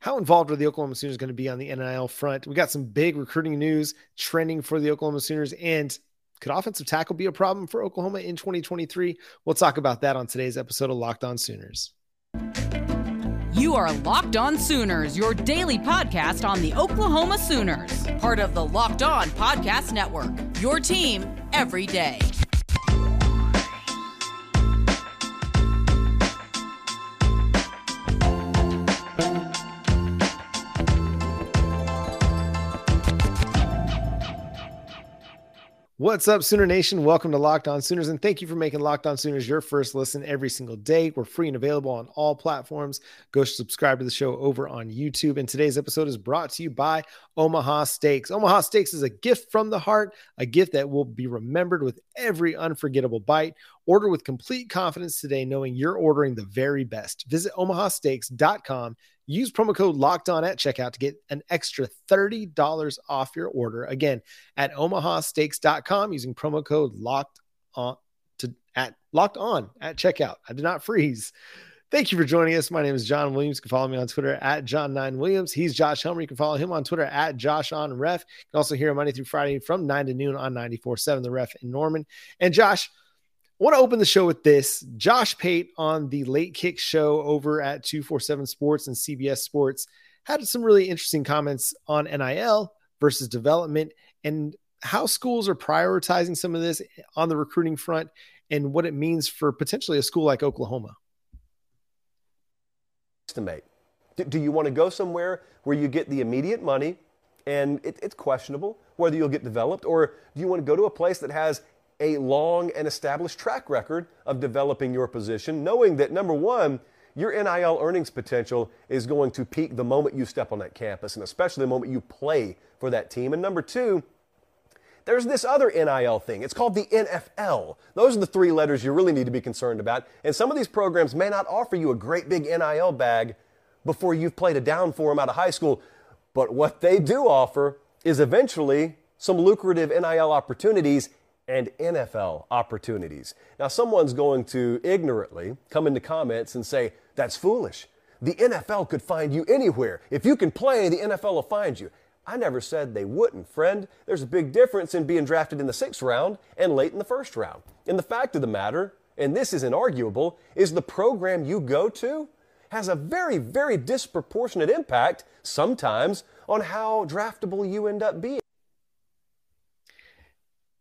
how involved are the Oklahoma Sooners going to be on the NIL front? We got some big recruiting news trending for the Oklahoma Sooners, and could offensive tackle be a problem for Oklahoma in 2023? We'll talk about that on today's episode of Locked On Sooners. You are Locked On Sooners, your daily podcast on the Oklahoma Sooners, part of the Locked On Podcast Network. Your team every day. What's up, Sooner Nation? Welcome to Locked On Sooners, and thank you for making Locked On Sooners your first listen every single day. We're free and available on all platforms. Go subscribe to the show over on YouTube. And today's episode is brought to you by Omaha Steaks. Omaha Steaks is a gift from the heart, a gift that will be remembered with every unforgettable bite. Order with complete confidence today, knowing you're ordering the very best. Visit omahasteaks.com Use promo code locked on at checkout to get an extra $30 off your order. Again, at omahasteaks.com using promo code locked on to at locked on at checkout. I did not freeze. Thank you for joining us. My name is John Williams. You can follow me on Twitter at John9Williams. He's Josh Helmer. You can follow him on Twitter at Josh on Ref. You can also hear him Monday through Friday from 9 to noon on 94.7 The Ref in Norman. And Josh, I want to open the show with this. Josh Pate on the Late Kick show over at 247 Sports and CBS Sports had some really interesting comments on NIL versus development and how schools are prioritizing some of this on the recruiting front and what it means for potentially a school like Oklahoma. Estimate. Do you want to go somewhere where you get the immediate money and it, it's questionable whether you'll get developed, or do you want to go to a place that has a long and established track record of developing your position, knowing that number one, your NIL earnings potential is going to peak the moment you step on that campus, and especially the moment you play for that team. And number two, there's this other NIL thing. It's called the NFL. Those are the three letters you really need to be concerned about. And some of these programs may not offer you a great big NIL bag before you've played a down for them out of high school. But what they do offer is eventually some lucrative NIL opportunities and NFL opportunities. Now, someone's going to ignorantly come into comments and say, that's foolish. The NFL could find you anywhere. If you can play, the NFL will find you. I never said they wouldn't, friend. There's a big difference in being drafted in the sixth round and late in the first round. And the fact of the matter, and this is inarguable, is the program you go to has a very, very disproportionate impact sometimes on how draftable you end up being.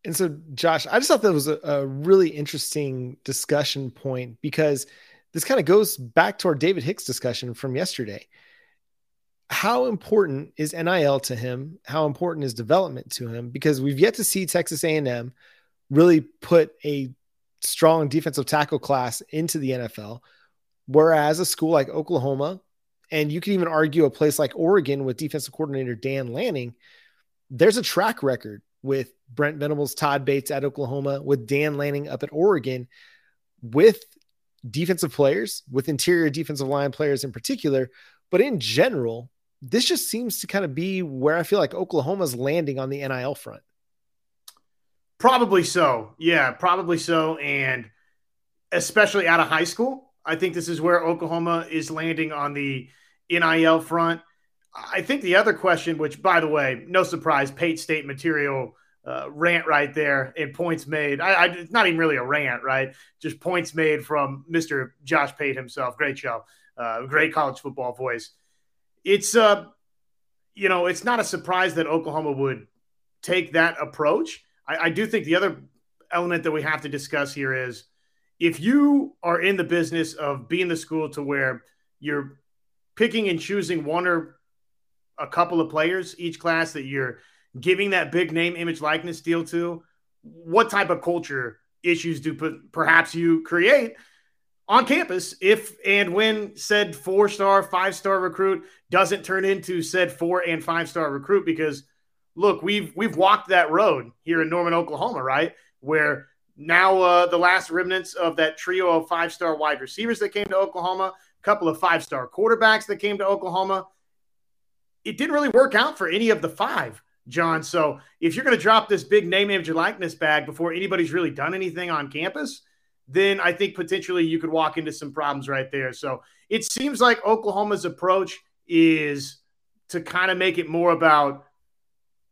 And so, Josh, I just thought that was a, a really interesting discussion point because this kind of goes back to our David Hicks discussion from yesterday. How important is NIL to him? How important is development to him? Because we've yet to see Texas A&M really put a strong defensive tackle class into the NFL, whereas a school like Oklahoma, and you can even argue a place like Oregon with defensive coordinator Dan Lanning, there's a track record with Brent Venables, Todd Bates at Oklahoma, with Dan Lanning up at Oregon, with defensive players, with interior defensive line players in particular. But in general, this just seems to kind of be where I feel like Oklahoma's landing on the NIL front. Probably so. Yeah, probably so. And especially out of high school, I think this is where Oklahoma is landing on the NIL front. I think the other question, which by the way, no surprise, Pate State material uh, rant right there and points made. I, I, it's not even really a rant, right? Just points made from Mr. Josh Pate himself. Great show, uh, great college football voice. It's uh, you know, it's not a surprise that Oklahoma would take that approach. I, I do think the other element that we have to discuss here is if you are in the business of being the school to where you're picking and choosing one or a couple of players each class that you're giving that big name image likeness deal to what type of culture issues do perhaps you create on campus if and when said four star five star recruit doesn't turn into said four and five star recruit? Because look we've we've walked that road here in norman oklahoma right? Where now uh, the last remnants of that trio of five star wide receivers that came to oklahoma a couple of five star quarterbacks that came to oklahoma it didn't really work out for any of the five, John. So if you're going to drop this big name, image, and likeness bag before anybody's really done anything on campus, then I think potentially you could walk into some problems right there. So it seems like Oklahoma's approach is to kind of make it more about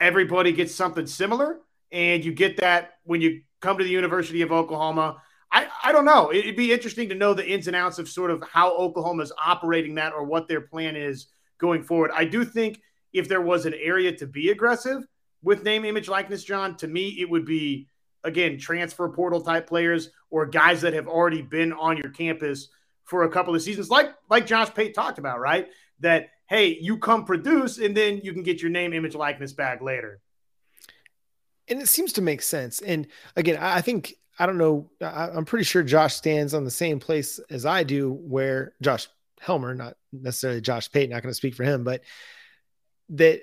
everybody gets something similar. And you get that when you come to the University of Oklahoma. I, I don't know. It'd be interesting to know the ins and outs of sort of how Oklahoma is operating that or what their plan is going forward. I do think if there was an area to be aggressive with name, image, likeness, John, to me, it would be, again, transfer portal type players or guys that have already been on your campus for a couple of seasons, like like Josh Pate talked about, right? That hey, you come produce and then you can get your name, image, likeness back later. And it seems to make sense. And again, I think I don't know. I, am pretty sure Josh stands on the same place as I do, where Josh Helmer, not necessarily Josh Pate, not going to speak for him, but that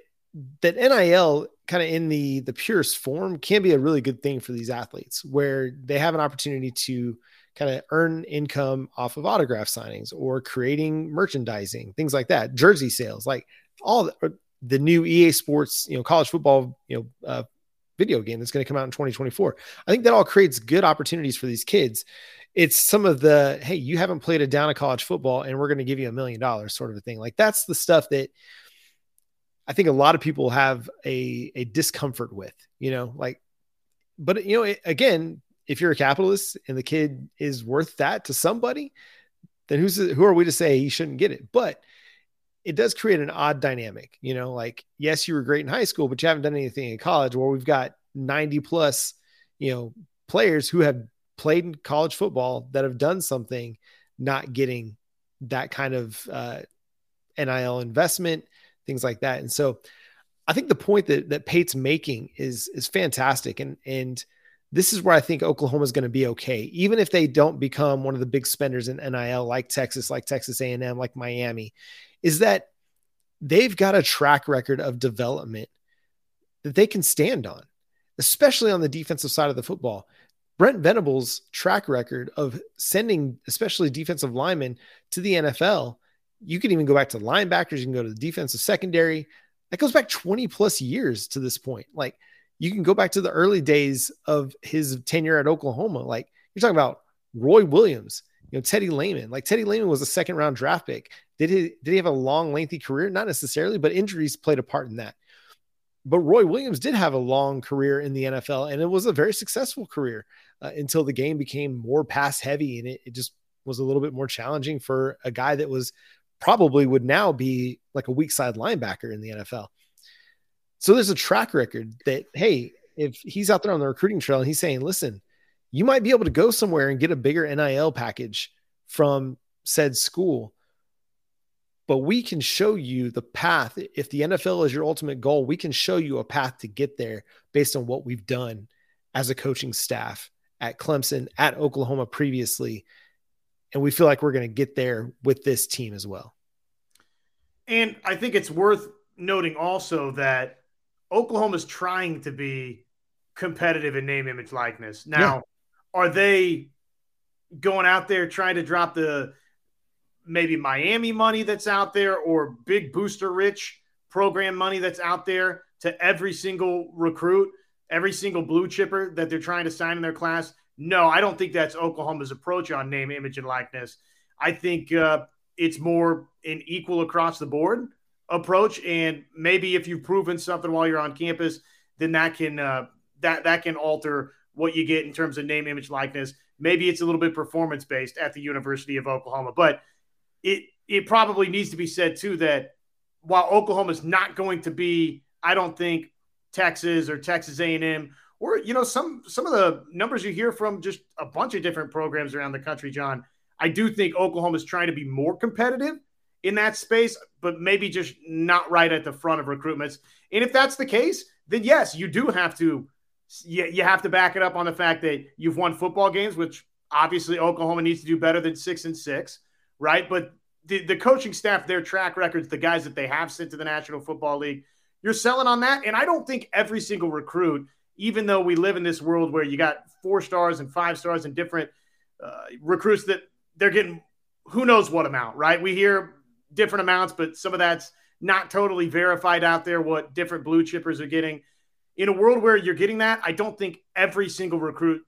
that NIL kind of in the the purest form can be a really good thing for these athletes, where they have an opportunity to kind of earn income off of autograph signings or creating merchandising, things like that, jersey sales, like all the, the new EA Sports, you know, college football, you know, uh, video game that's going to come out in 2024. I think that all creates good opportunities for these kids. It's some of the, hey, you haven't played a down of college football and we're going to give you a million dollars sort of a thing. Like that's the stuff that I think a lot of people have a, a discomfort with, you know, like, but you know, it, again, if you're a capitalist and the kid is worth that to somebody, then who's who are we to say he shouldn't get it? But it does create an odd dynamic, you know, like yes, you were great in high school, but you haven't done anything in college. Where we've got 90 plus, you know, players who have played in college football that have done something, not getting that kind of uh, NIL investment, things like that. And so, I think the point that that Pate's making is is fantastic, and and this is where I think Oklahoma is going to be okay, even if they don't become one of the big spenders in NIL like Texas, like Texas A&M, like Miami is that they've got a track record of development that they can stand on, especially on the defensive side of the football. Brent Venables' track record of sending, especially defensive linemen, to the NFL. You can even go back to linebackers. You can go to the defensive secondary. That goes back 20 plus years to this point. Like you can go back to the early days of his tenure at Oklahoma. Like you're talking about Roy Williams, you know, Teddy Lehman. Like Teddy Lehman was a second round draft pick. Did he did he have a long, lengthy career? Not necessarily, but injuries played a part in that. But Roy Williams did have a long career in the NFL, and it was a very successful career uh, until the game became more pass heavy, and it, it just was a little bit more challenging for a guy that was probably would now be like a weak side linebacker in the NFL. So there's a track record that hey, if he's out there on the recruiting trail and he's saying, listen, you might be able to go somewhere and get a bigger NIL package from said school but we can show you the path. If the NFL is your ultimate goal, we can show you a path to get there based on what we've done as a coaching staff at Clemson, at Oklahoma previously. And we feel like we're going to get there with this team as well. And I think it's worth noting also that Oklahoma's trying to be competitive in name, image, likeness. Now, yeah. are they going out there trying to drop the maybe Miami money that's out there or big booster rich program money that's out there to every single recruit, every single blue chipper that they're trying to sign in their class. No, I don't think that's Oklahoma's approach on name, image, and likeness. I think uh, it's more an equal across the board approach. And maybe if you've proven something while you're on campus, then that can uh, that that can alter what you get in terms of name, image, likeness. Maybe it's a little bit performance based at the University of Oklahoma, but it it probably needs to be said too that while Oklahoma is not going to be, I don't think Texas or Texas A&M or you know some some of the numbers you hear from just a bunch of different programs around the country, John. I do think Oklahoma is trying to be more competitive in that space, but maybe just not right at the front of recruitments. And if that's the case, then yes, you do have to you, you have to back it up on the fact that you've won football games, which obviously Oklahoma needs to do better than six and six right? But the, the coaching staff, their track records, the guys that they have sent to the National Football League, you're selling on that. And I don't think every single recruit, even though we live in this world where you got four stars and five stars and different uh, recruits that they're getting who knows what amount, right? We hear different amounts, but some of that's not totally verified out there what different blue chippers are getting. In a world where you're getting that, I don't think every single recruit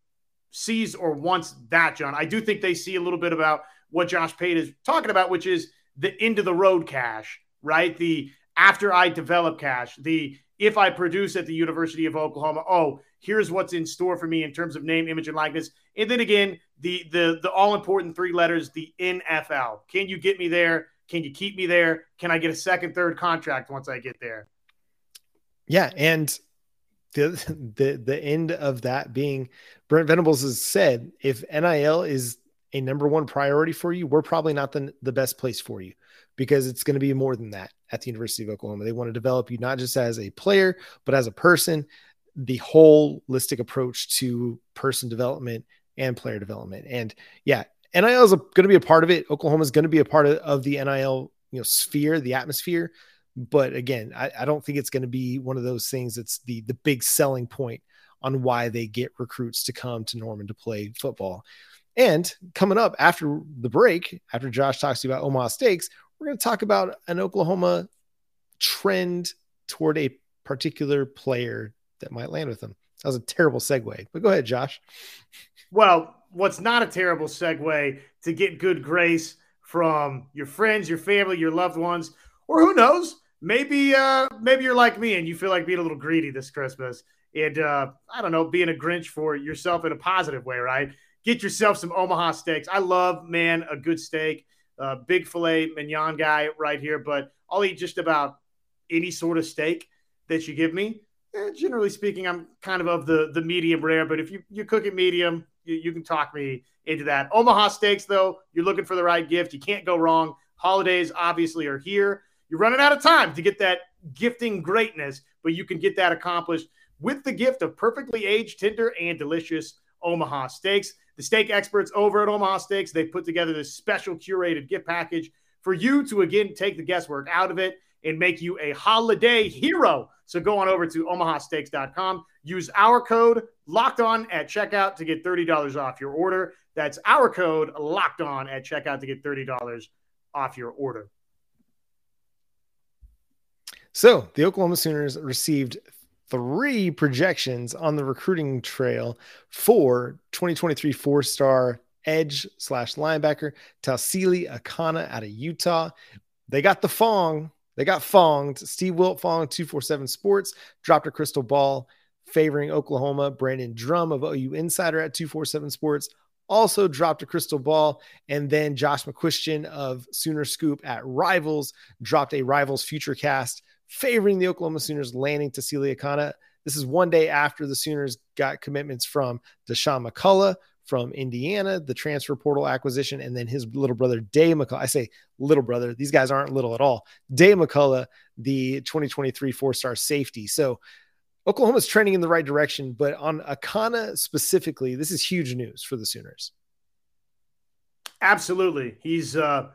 sees or wants that, John. I do think they see a little bit about what Josh Pate is talking about, which is the end of the road cash, right? The after I develop cash, the if I produce at the University of Oklahoma, oh, here's what's in store for me in terms of name, image, and likeness. And then again, the the the all important three letters, the NFL. Can you get me there? Can you keep me there? Can I get a second, third contract once I get there? Yeah, and the the the end of that being Brent Venables has said if NIL is a number one priority for you, we're probably not the, the best place for you because it's going to be more than that at the University of Oklahoma. They want to develop you not just as a player, but as a person, the holistic approach to person development and player development. And yeah, NIL is going to be a part of it. Oklahoma is going to be a part of, of the NIL you know sphere, the atmosphere. But again, I, I don't think it's going to be one of those things that's the the big selling point on why they get recruits to come to Norman to play football. And coming up after the break, after Josh talks to you about Omaha Steaks, we're going to talk about an Oklahoma trend toward a particular player that might land with them. That was a terrible segue, but go ahead, Josh. Well, what's not a terrible segue to get good grace from your friends, your family, your loved ones, or who knows, maybe uh, maybe you're like me and you feel like being a little greedy this Christmas, and uh, I don't know, being a Grinch for yourself in a positive way, right? Get yourself some Omaha steaks. I love, man, a good steak. Uh, big filet mignon guy right here, but I'll eat just about any sort of steak that you give me. Eh, generally speaking, I'm kind of of the the medium rare, but if you, you cook it medium, you, you can talk me into that. Omaha steaks, though, you're looking for the right gift. You can't go wrong. Holidays obviously are here. You're running out of time to get that gifting greatness, but you can get that accomplished with the gift of perfectly aged, tender, and delicious Omaha steaks. The steak experts over at Omaha Steaks, they put together this special curated gift package for you to again take the guesswork out of it and make you a holiday hero. So go on over to omahasteaks.com. Use our code locked on at checkout to get $30 off your order. That's our code locked on at checkout to get $30 off your order. So the Oklahoma Sooners received three projections on the recruiting trail for 2023 four star edge slash linebacker Tausili Akana out of Utah. They got the Fong. They got Fonged. Steve Wiltfong, 247 Sports, dropped a crystal ball favoring Oklahoma. Brandon Drum of OU Insider at 247 Sports also dropped a crystal ball. And then Josh McCuistion of Sooner Scoop at Rivals dropped a Rivals future cast favoring the Oklahoma Sooners landing Tausili Akana. This is one day after the Sooners got commitments from Dasan McCullough from Indiana, the transfer portal acquisition, and then his little brother, Daeh McCullough. I say little brother, these guys aren't little at all. Daeh McCullough, the 2023 four star safety. So Oklahoma's trending in the right direction, but on Akana specifically, this is huge news for the Sooners. Absolutely. He's uh,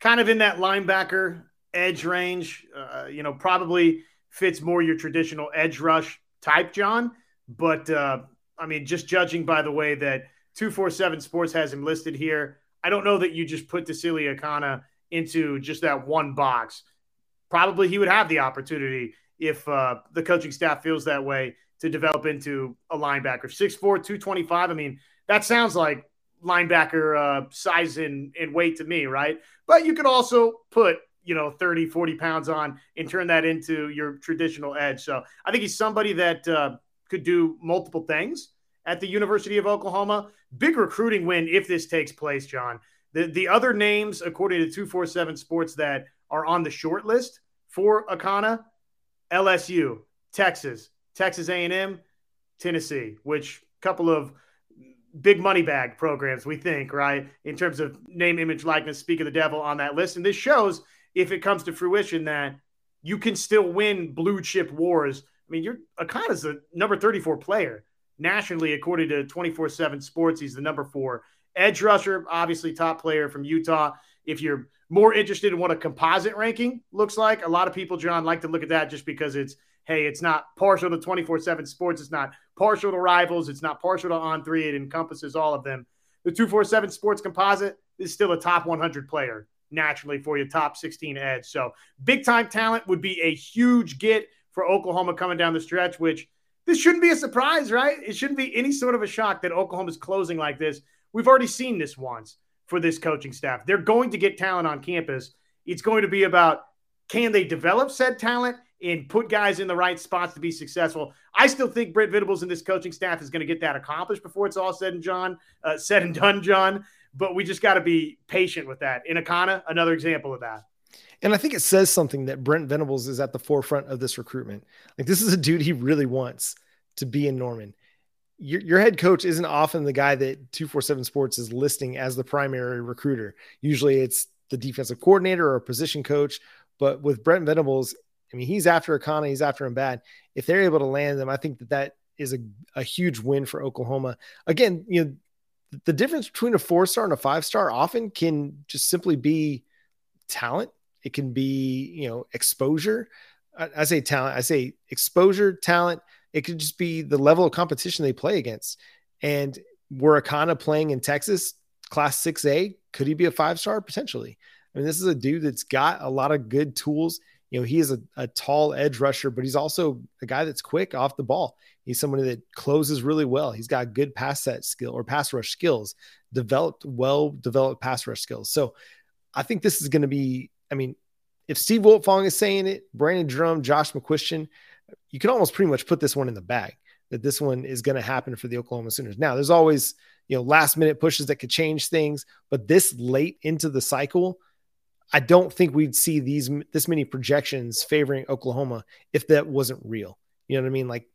kind of in that linebacker edge range. Uh, you know, probably fits more your traditional edge rush type, John. But uh, I mean, just judging by the way that 247 Sports has him listed here, I don't know that you just put Tausili Akana into just that one box. Probably he would have the opportunity if uh, the coaching staff feels that way to develop into a linebacker. 6'4, 225. I mean, that sounds like linebacker uh, size and, and weight to me, right? But you could also put you know 30 40 pounds on and turn that into your traditional edge. So i think he's somebody that uh, could do multiple things at the university of oklahoma. Big recruiting win if this takes place john. The, the other names according to 247 sports that are on the short list for akana lsu texas texas a&m tennessee which couple of big money bag programs we think right in terms of name image likeness speak of the devil on that list. And this shows if it comes to fruition that you can still win blue chip wars. I mean, you're Akana's the number 34 player nationally, according to 24 7 Sports. He's the number four edge rusher, obviously, top player from Utah. If you're more interested in what a composite ranking looks like, a lot of people, John, like to look at that just because it's, hey, it's not partial to 24 7 Sports. It's not partial to rivals. It's not partial to On Three. It encompasses all of them. The 247 Sports composite is still a top 100 player naturally for your top 16 edge. So big time talent would be a huge get for Oklahoma coming down the stretch, which this shouldn't be a surprise, right? It shouldn't be any sort of a shock that Oklahoma's closing like this. We've already seen this once for this coaching staff. They're going to get talent on campus. It's going to be about can they develop said talent and put guys in the right spots to be successful? I still think Brent Venables and this coaching staff is going to get that accomplished before it's all said and John, uh, said and done, John. But we just got to be patient with that. Inakana, another example of that. And I think it says something that Brent Venables is at the forefront of this recruitment. Like this is a dude he really wants to be in Norman. Your, your head coach isn't often the guy that 247 Sports is listing as the primary recruiter. Usually it's the defensive coordinator or a position coach. But with Brent Venables, I mean, he's after Akana, he's after him bad. If they're able to land them, I think that that is a, a huge win for Oklahoma. Again, you know, the difference between a four star and a five star often can just simply be talent. It can be, you know, exposure. I, I say talent, I say exposure, talent. It could just be the level of competition they play against. And were Akana playing in Texas, class 6A, could he be a five star potentially? I mean, this is a dude that's got a lot of good tools. You know, he is a, a tall edge rusher, but he's also a guy that's quick off the ball. He's somebody that closes really well. He's got good pass set skill or pass rush skills, developed, well developed pass rush skills. So I think this is going to be, I mean, if Steve Wiltfong is saying it, Brandon Drum, Josh McCuistion, you can almost pretty much put this one in the bag that this one is going to happen for the Oklahoma Sooners. Now, there's always, you know, last minute pushes that could change things, but this late into the cycle, I don't think we'd see these this many projections favoring Oklahoma if that wasn't real. You know what I mean? Like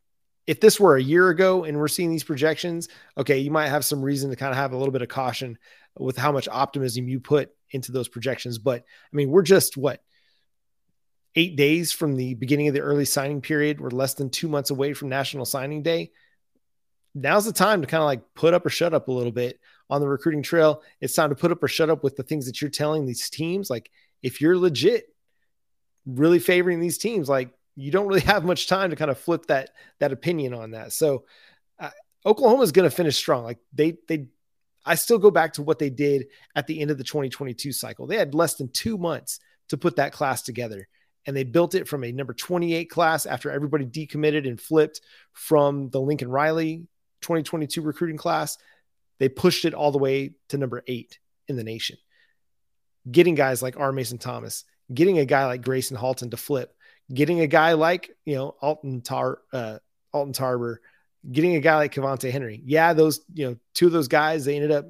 if this were a year ago and we're seeing these projections, okay, you might have some reason to kind of have a little bit of caution with how much optimism you put into those projections. But I mean, we're just what eight days from the beginning of the early signing period. We're less than two months away from National Signing Day. Now's the time to kind of like put up or shut up a little bit on the recruiting trail. It's time to put up or shut up with the things that you're telling these teams. Like if you're legit really favoring these teams, like you don't really have much time to kind of flip that that opinion on that. So uh, Oklahoma is going to finish strong. Like they they I still go back to what they did at the end of the 2022 cycle. They had less than 2 months to put that class together and they built it from a number 28 class after everybody decommitted and flipped from the Lincoln Riley 2022 recruiting class they pushed it all the way to number eight in the nation. Getting guys like R. Mason Thomas, getting a guy like Gracen Halton to flip, getting a guy like, you know, Alton Tar, uh, Alton Tarber, getting a guy like Kevonte Henry. Yeah, those, you know, two of those guys, they ended up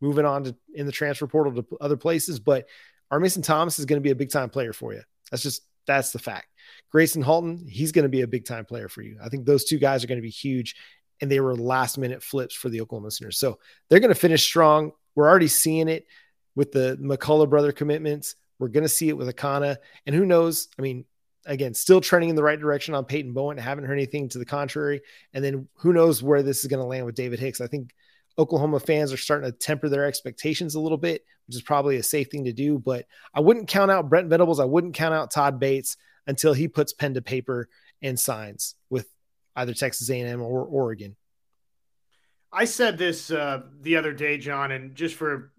moving on to in the transfer portal to other places, but R. Mason Thomas is going to be a big time player for you. That's just, that's the fact. Gracen Halton, he's going to be a big time player for you. I think those two guys are going to be huge and they were last minute flips for the Oklahoma Sooners. So they're going to finish strong. We're already seeing it with the McCullough brother commitments. We're going to see it with Akana. And who knows? I mean, again, still trending in the right direction on Peyton Bowen. Haven't heard anything to the contrary. And then who knows where this is going to land with David Hicks. I think Oklahoma fans are starting to temper their expectations a little bit, which is probably a safe thing to do. But I wouldn't count out Brent Venables. I wouldn't count out Todd Bates until he puts pen to paper and signs with either Texas A&M or Oregon. I said this uh, the other day, John, and just for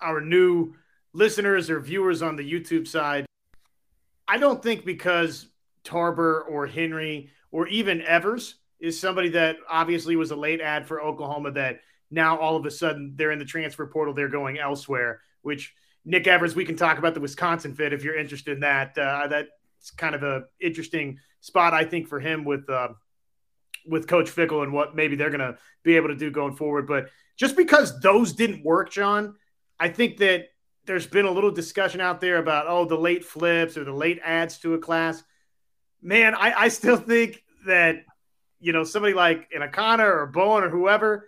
our new listeners or viewers on the YouTube side, I don't think because Tarber or Henry or even Evers is somebody that obviously was a late ad for Oklahoma that now all of a sudden they're in the transfer portal, they're going elsewhere, which Nick Evers, we can talk about the Wisconsin fit if you're interested in that. Uh, that's kind of a interesting spot, I think, for him with uh, with Coach Fickell and what maybe they're going to be able to do going forward. But just because those didn't work, John, I think that there's been a little discussion out there about oh the late flips or the late ads to a class. Man, I, I still think that you know somebody like an Akana or Bowen or whoever.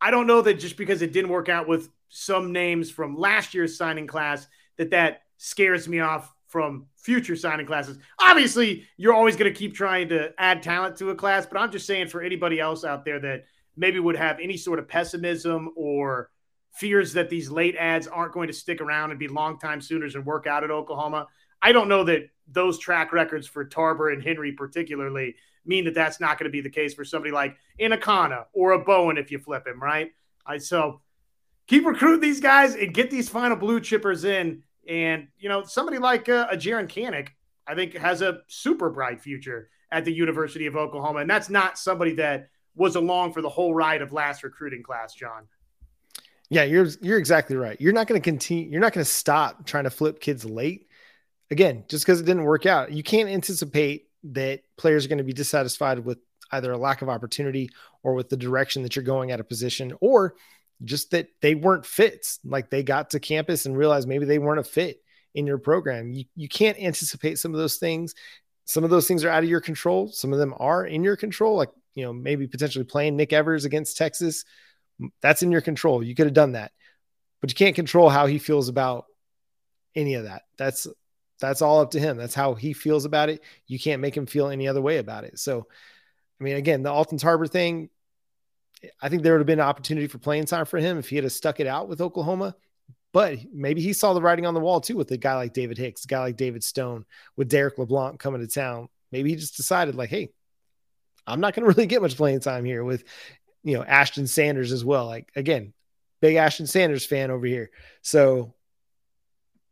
I don't know that just because it didn't work out with some names from last year's signing class that that scares me off from future signing classes. Obviously, you're always going to keep trying to add talent to a class, but I'm just saying for anybody else out there that maybe would have any sort of pessimism or fears that these late ads aren't going to stick around and be longtime Sooners and work out at Oklahoma. I don't know that those track records for Tarber and Henry particularly mean that that's not going to be the case for somebody like Inakana or a Bowen if you flip him, right? I so keep recruiting these guys and get these final blue chippers in and, you know, somebody like uh, a Jaren Kanak, I think, has a super bright future at the University of Oklahoma. And that's not somebody that was along for the whole ride of last recruiting class, John. Yeah, you're you're exactly right. You're not going to continue. You're not going to stop trying to flip kids late. again, just because it didn't work out, you can't anticipate that players are going to be dissatisfied with either a lack of opportunity or with the direction that you're going at a position or just that they weren't fits. Like they got to campus and realized maybe they weren't a fit in your program. You, you can't anticipate some of those things. Some of those things are out of your control. Some of them are in your control, like, you know, maybe potentially playing Nick Evers against Texas. That's in your control. You could have done that, but you can't control how he feels about any of that. That's that's all up to him. That's how he feels about it. You can't make him feel any other way about it. So, I mean, again, the Alton Harbor thing, I think there would have been an opportunity for playing time for him if he had stuck it out with Oklahoma. But maybe he saw the writing on the wall too with a guy like David Hicks, a guy like David Stone, with Derrick LeBlanc coming to town. Maybe he just decided, like, hey, I'm not going to really get much playing time here with, you know, Ashton Sanders as well. Like, again, big Ashton Sanders fan over here. So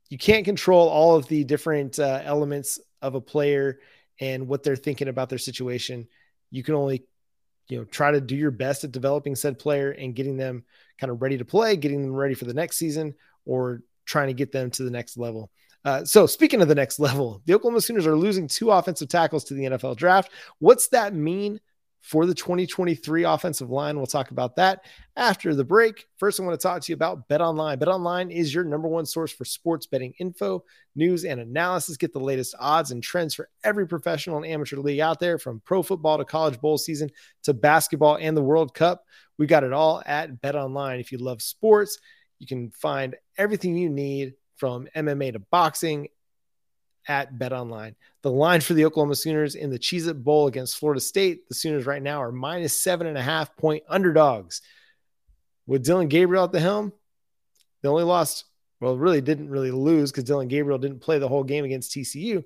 you can't control all of the different uh, elements of a player and what they're thinking about their situation. You can only, you know, try to do your best at developing said player and getting them kind of ready to play, getting them ready for the next season, or trying to get them to the next level. Uh, so, speaking of the next level, the Oklahoma Sooners are losing two offensive tackles to the NFL draft. What's that mean for the 2023 offensive line. We'll talk about that after the break. First, I want to talk to you about Bet Online. Bet Online is your number one source for sports betting info, news, and analysis. Get the latest odds and trends for every professional and amateur league out there, from pro football to college bowl season to basketball and the World Cup. We got it all at Bet Online. If you love sports, you can find everything you need from MMA to boxing at Bet Online. The line for the Oklahoma Sooners in the Cheez It Bowl against Florida State, the Sooners right now are minus seven and a half point underdogs. With Dillon Gabriel at the helm, they only lost, well, really didn't really lose because Dillon Gabriel didn't play the whole game against TCU,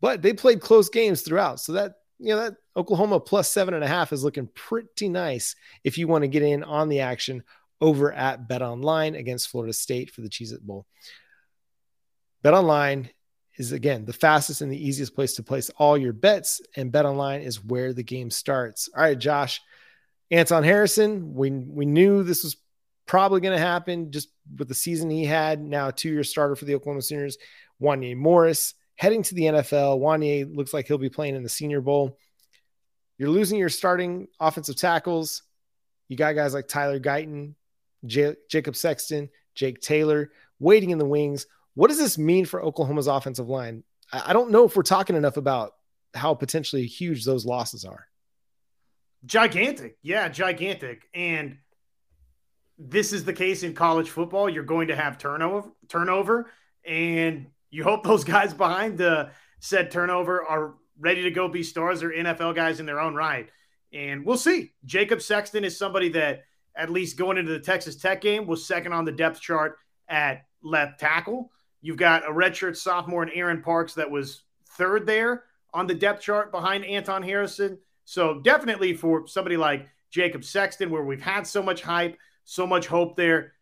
but they played close games throughout. So that, you know, that Oklahoma plus seven and a half is looking pretty nice if you want to get in on the action over at Bet Online against Florida State for the Cheez It Bowl. Bet Online is again the fastest and the easiest place to place all your bets, and Bet Online is where the game starts. All right, Josh, Anton Harrison, we we knew this was probably going to happen just with the season he had. Now, two year starter for the Oklahoma Sooners, Wanya Morris heading to the NFL. Wanya looks like he'll be playing in the Senior Bowl. You're losing your starting offensive tackles. You got guys like Tyler Guyton, J- Jacob Sexton, Jake Taylor waiting in the wings. What does this mean for Oklahoma's offensive line? I don't know if we're talking enough about how potentially huge those losses are. Gigantic. Yeah, gigantic. And this is the case in college football. You're going to have turnover, turnover, and you hope those guys behind the said turnover are ready to go be stars or NFL guys in their own right. And we'll see. Jacob Sexton is somebody that, at least going into the Texas Tech game, was second on the depth chart at left tackle. You've got a redshirt sophomore in Aaron Parks that was third there on the depth chart behind Anton Harrison. So definitely for somebody like Jacob Sexton, where we've had so much hype, so much hope there.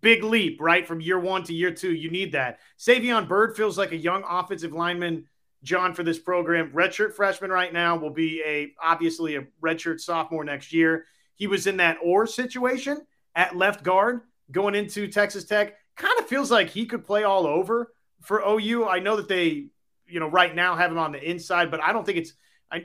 Big leap, right? From year one to year two. You need that. Savion Byrd feels like a young offensive lineman, John, for this program. Redshirt freshman right now will be a obviously a redshirt sophomore next year. He was in that or situation at left guard going into Texas Tech kind of feels like he could play all over for OU. I know that they, you know, right now have him on the inside, but I don't think it's,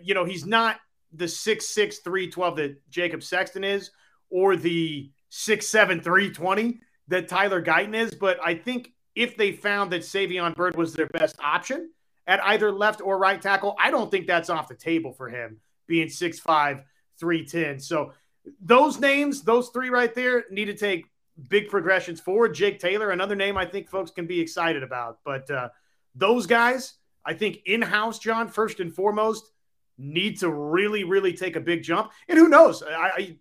you know, he's not the six six three twelve that Jacob Sexton is, or the six seven three twenty that Tyler Guyton is. But I think if they found that Savion Byrd was their best option at either left or right tackle, I don't think that's off the table for him being six five three ten. So those names, those three right there, need to take big progressions forward. Jake Taylor, another name I think folks can be excited about. But uh, those guys, I think in house, John, first and foremost, need to really, really take a big jump. And who knows? I, I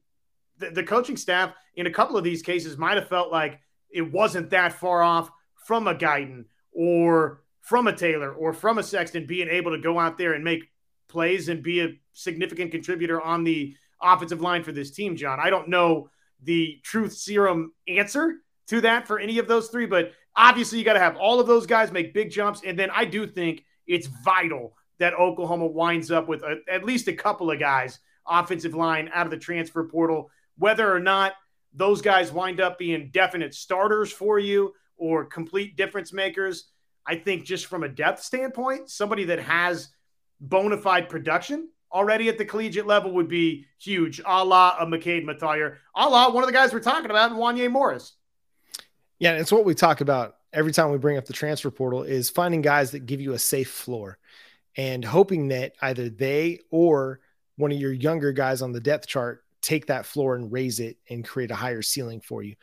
the, the coaching staff in a couple of these cases might have felt like it wasn't that far off from a Guyton or from a Taylor or from a Sexton being able to go out there and make plays and be a significant contributor on the offensive line for this team, John. I don't know the truth serum answer to that for any of those three. But obviously, you got to have all of those guys make big jumps. And then I do think it's vital that Oklahoma winds up with a, at least a couple of guys, offensive line out of the transfer portal, whether or not those guys wind up being definite starters for you or complete difference makers. I think just from a depth standpoint, somebody that has bona fide production already at the collegiate level would be huge, a la a McKade Mettauer, a la one of the guys we're talking about in Wanya Morris. Yeah, it's what we talk about every time we bring up the transfer portal is finding guys that give you a safe floor and hoping that either they or one of your younger guys on the depth chart take that floor and raise it and create a higher ceiling for you.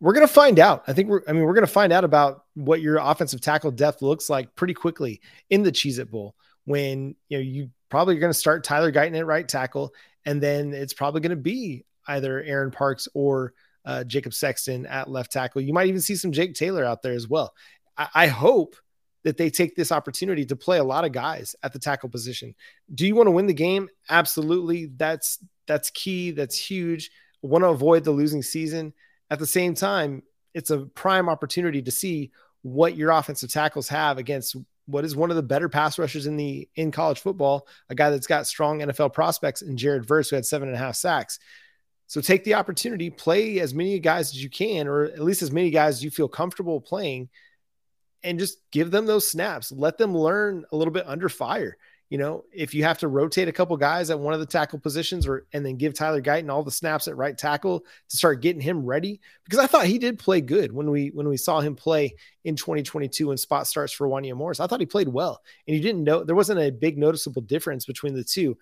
We're going to find out. I think we're, I mean, we're going to find out about what your offensive tackle depth looks like pretty quickly in the Cheez It Bowl when, you know, you probably going to start Tyler Guyton at right tackle. And then it's probably going to be either Aaron Parks or uh, Jacob Sexton at left tackle. You might even see some Jake Taylor out there as well. I, I hope that they take this opportunity to play a lot of guys at the tackle position. Do you want to win the game? Absolutely. That's that's key. That's huge. Want to avoid the losing season. At the same time, it's a prime opportunity to see what your offensive tackles have against what is one of the better pass rushers in the in college football, a guy that's got strong NFL prospects in Jared Verse, who had seven and a half sacks. So take the opportunity, play as many guys as you can, or at least as many guys as you feel comfortable playing, and just give them those snaps. Let them learn a little bit under fire. You know, if you have to rotate a couple guys at one of the tackle positions, or and then give Tyler Guyton all the snaps at right tackle to start getting him ready, because I thought he did play good when we when we saw him play in 2022 in spot starts for Wanya Morris. I thought he played well, and you didn't know there wasn't a big noticeable difference between the two.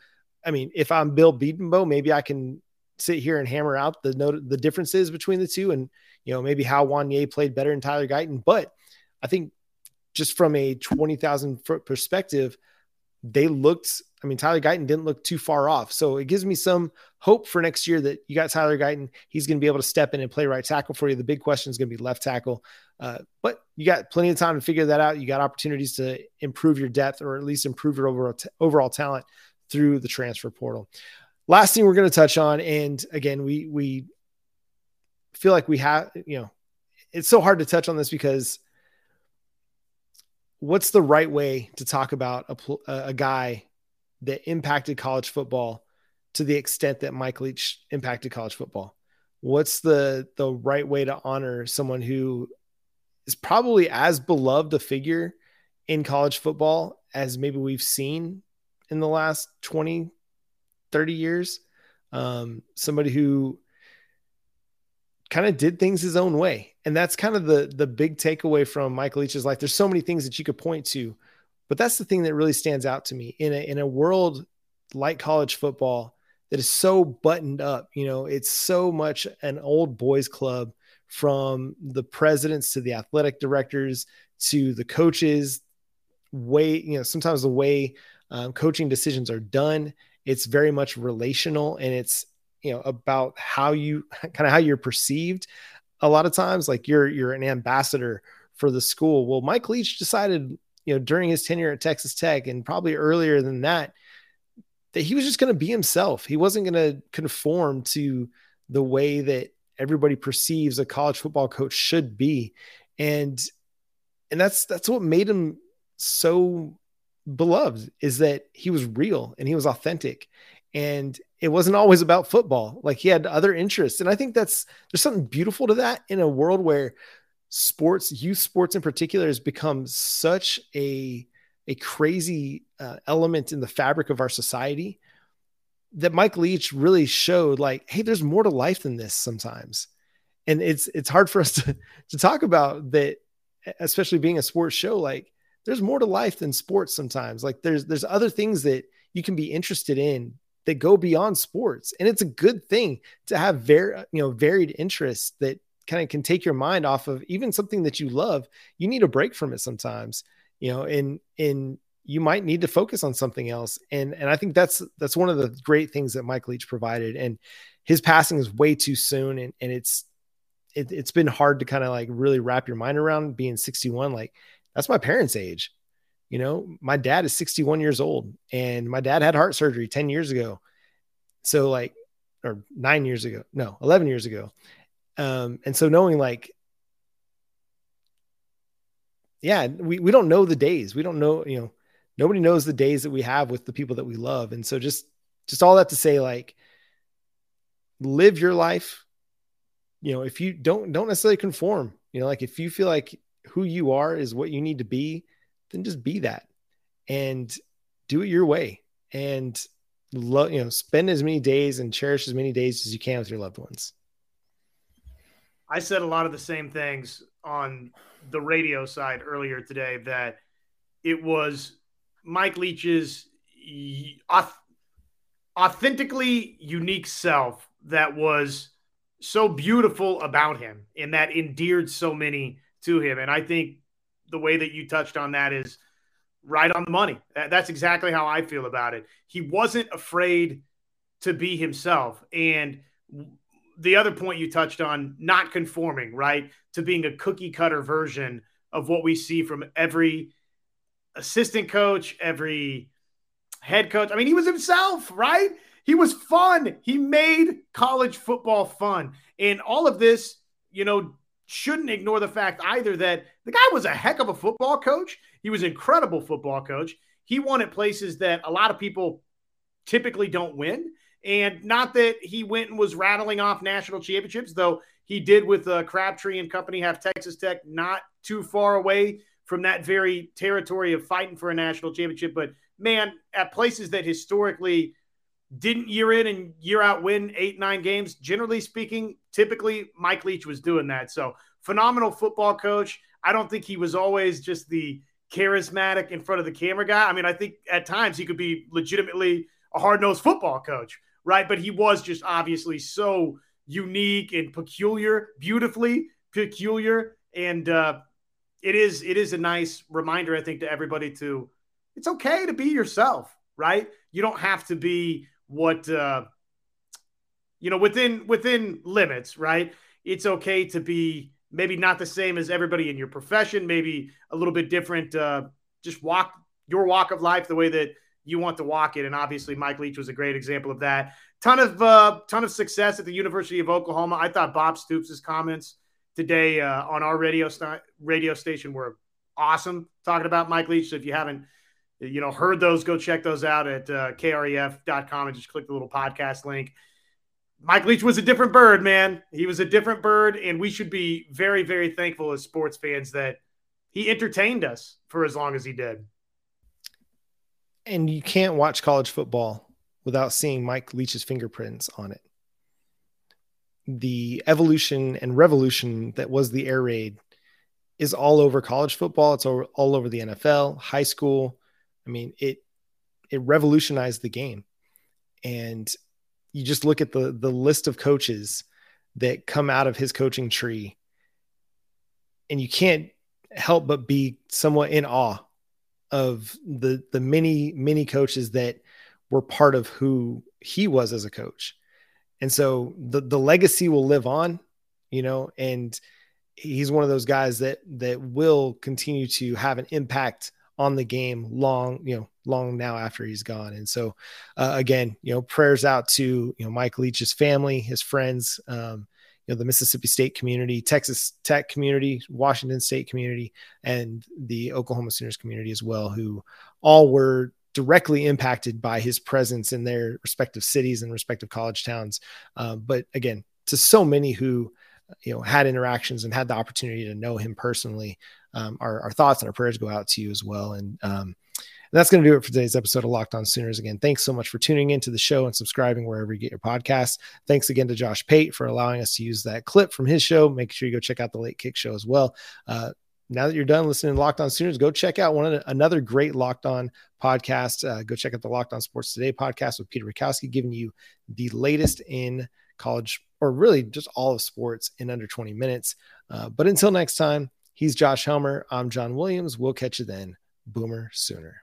I mean, if I'm Bill Bedenbaugh, maybe I can sit here and hammer out the note the differences between the two and you know maybe how Wanya played better than Tyler Guyton. But I think just from a 20,000 foot perspective, they looked, I mean, Tyler Guyton didn't look too far off. So it gives me some hope for next year that you got Tyler Guyton. He's going to be able to step in and play right tackle for you. The big question is going to be left tackle. Uh, but you got plenty of time to figure that out. You got opportunities to improve your depth or at least improve your overall, t- overall talent through the transfer portal last thing we're going to touch on, and again, we we feel like we have, you know, it's so hard to touch on this because what's the right way to talk about a, a guy that impacted college football to the extent that Mike Leach impacted college football? What's the the right way to honor someone who is probably as beloved a figure in college football as maybe we've seen in the last 20 30 years. Um, somebody who kind of did things his own way. And that's kind of the the big takeaway from Michael Leach's life. There's so many things that you could point to, but that's the thing that really stands out to me in a in a world like college football that is so buttoned up. You know, it's so much an old boys club from the presidents to the athletic directors to the coaches. Way, you know, sometimes the way um, coaching decisions are done it's very much relational and it's you know about how you kind of how you're perceived. A lot of times like you're you're an ambassador for the school. Well mike leach decided you know during his tenure at texas tech and probably earlier than that that he was just going to be himself. He wasn't going to conform to the way that everybody perceives a college football coach should be. And and that's that's what made him so beloved is that he was real and he was authentic and it wasn't always about football. Like he had other interests. And i think that's there's something beautiful to that in a world where sports youth sports in particular has become such a a crazy uh, element in the fabric of our society that mike leach really showed like hey there's more to life than this sometimes. And it's it's hard for us to to talk about that especially being a sports show like there's more to life than sports sometimes. Like there's there's other things that you can be interested in that go beyond sports. And it's a good thing to have very you know varied interests that kind of can take your mind off of even something that you love. You need a break from it sometimes, you know, and and you might need to focus on something else. And and I think that's that's one of the great things that Mike Leach provided. And his passing is way too soon and, and it's it, has been hard to kind of like really wrap your mind around being 61 like that's my parents' age. You know, my dad is 61 years old and my dad had heart surgery 10 years ago. So, like, or nine years ago, no, 11 years ago. Um, and so knowing like, yeah, we, we don't know the days. We don't know, you know, nobody knows the days that we have with the people that we love. And so just, just all that to say, like, live your life. You know, if you don't, don't necessarily conform, you know, like if you feel like who you are is what you need to be, then just be that and do it your way. And lo- you know, spend as many days and cherish as many days as you can with your loved ones. I said a lot of the same things on the radio side earlier today that it was Mike Leach's authentically unique self that was so beautiful about him and that endeared so many to him. And I think the way that you touched on that is right on the money. That's exactly how I feel about it. He wasn't afraid to be himself. And the other point you touched on, not conforming, right, to being a cookie cutter version of what we see from every assistant coach, every head coach. I mean, he was himself, right? He was fun. He made college football fun. And all of this, you know, shouldn't ignore the fact either that the guy was a heck of a football coach. He was an incredible football coach. He won at places that a lot of people typically don't win. And not that he went and was rattling off national championships, though he did with uh, Crabtree and company have Texas Tech not too far away from that very territory of fighting for a national championship. But man, at places that historically didn't year in and year out win eight, nine games. Generally speaking, typically Mike Leach was doing that. So phenomenal football coach. I don't think he was always just the charismatic in front of the camera guy. I mean, I think at times he could be legitimately a hard nosed football coach, right? But he was just obviously so unique and peculiar, beautifully peculiar. And uh, it is it is a nice reminder, I think, to everybody to it's okay to be yourself, right? You don't have to be what uh, you know within within limits, right? It's okay to be maybe not the same as everybody in your profession, maybe a little bit different. Uh, just walk your walk of life the way that you want to walk it, and obviously Mike Leach was a great example of that. Ton of uh, ton of success at the University of Oklahoma. I thought Bob Stoops' comments today uh, on our radio st- radio station were awesome, talking about Mike Leach. So if you haven't you know, heard those, go check those out at uh, kref.com and just click the little podcast link. Mike Leach was a different bird, man. He was a different bird, and we should be very, very thankful as sports fans that he entertained us for as long as he did. And you can't watch college football without seeing Mike Leach's fingerprints on it. The evolution and revolution that was the air raid is all over college football. It's all, all over the NFL, high school, I mean, it it revolutionized the game. And you just look at the the list of coaches that come out of his coaching tree and you can't help but be somewhat in awe of the the many many coaches that were part of who he was as a coach. And so the the legacy will live on, you know, and he's one of those guys that that will continue to have an impact on the game long, you know, long now after he's gone. And so, uh, again, you know, prayers out to, you know, Mike Leach's family, his friends, um, you know, the Mississippi State community, Texas Tech community, Washington State community, and the Oklahoma Sooners community as well, who all were directly impacted by his presence in their respective cities and respective college towns. Um, but again, to so many who, you know, had interactions and had the opportunity to know him personally, um, our, our, thoughts and our prayers go out to you as well. And, um, that's going to do it for today's episode of Locked On Sooners. Again, thanks so much for tuning into the show and subscribing wherever you get your podcast. Thanks again to Josh Pate for allowing us to use that clip from his show. Make sure you go check out the Late Kick show as well. Uh, now that you're done listening to Locked On Sooners, go check out one the, another great Locked On podcast. Uh, go check out the Locked On Sports Today podcast with Peter Bukowski, giving you the latest in college or really just all of sports in under 20 minutes. Uh, but until next time, He's Josh Helmer. I'm John Williams. We'll catch you then. Boomer Sooner.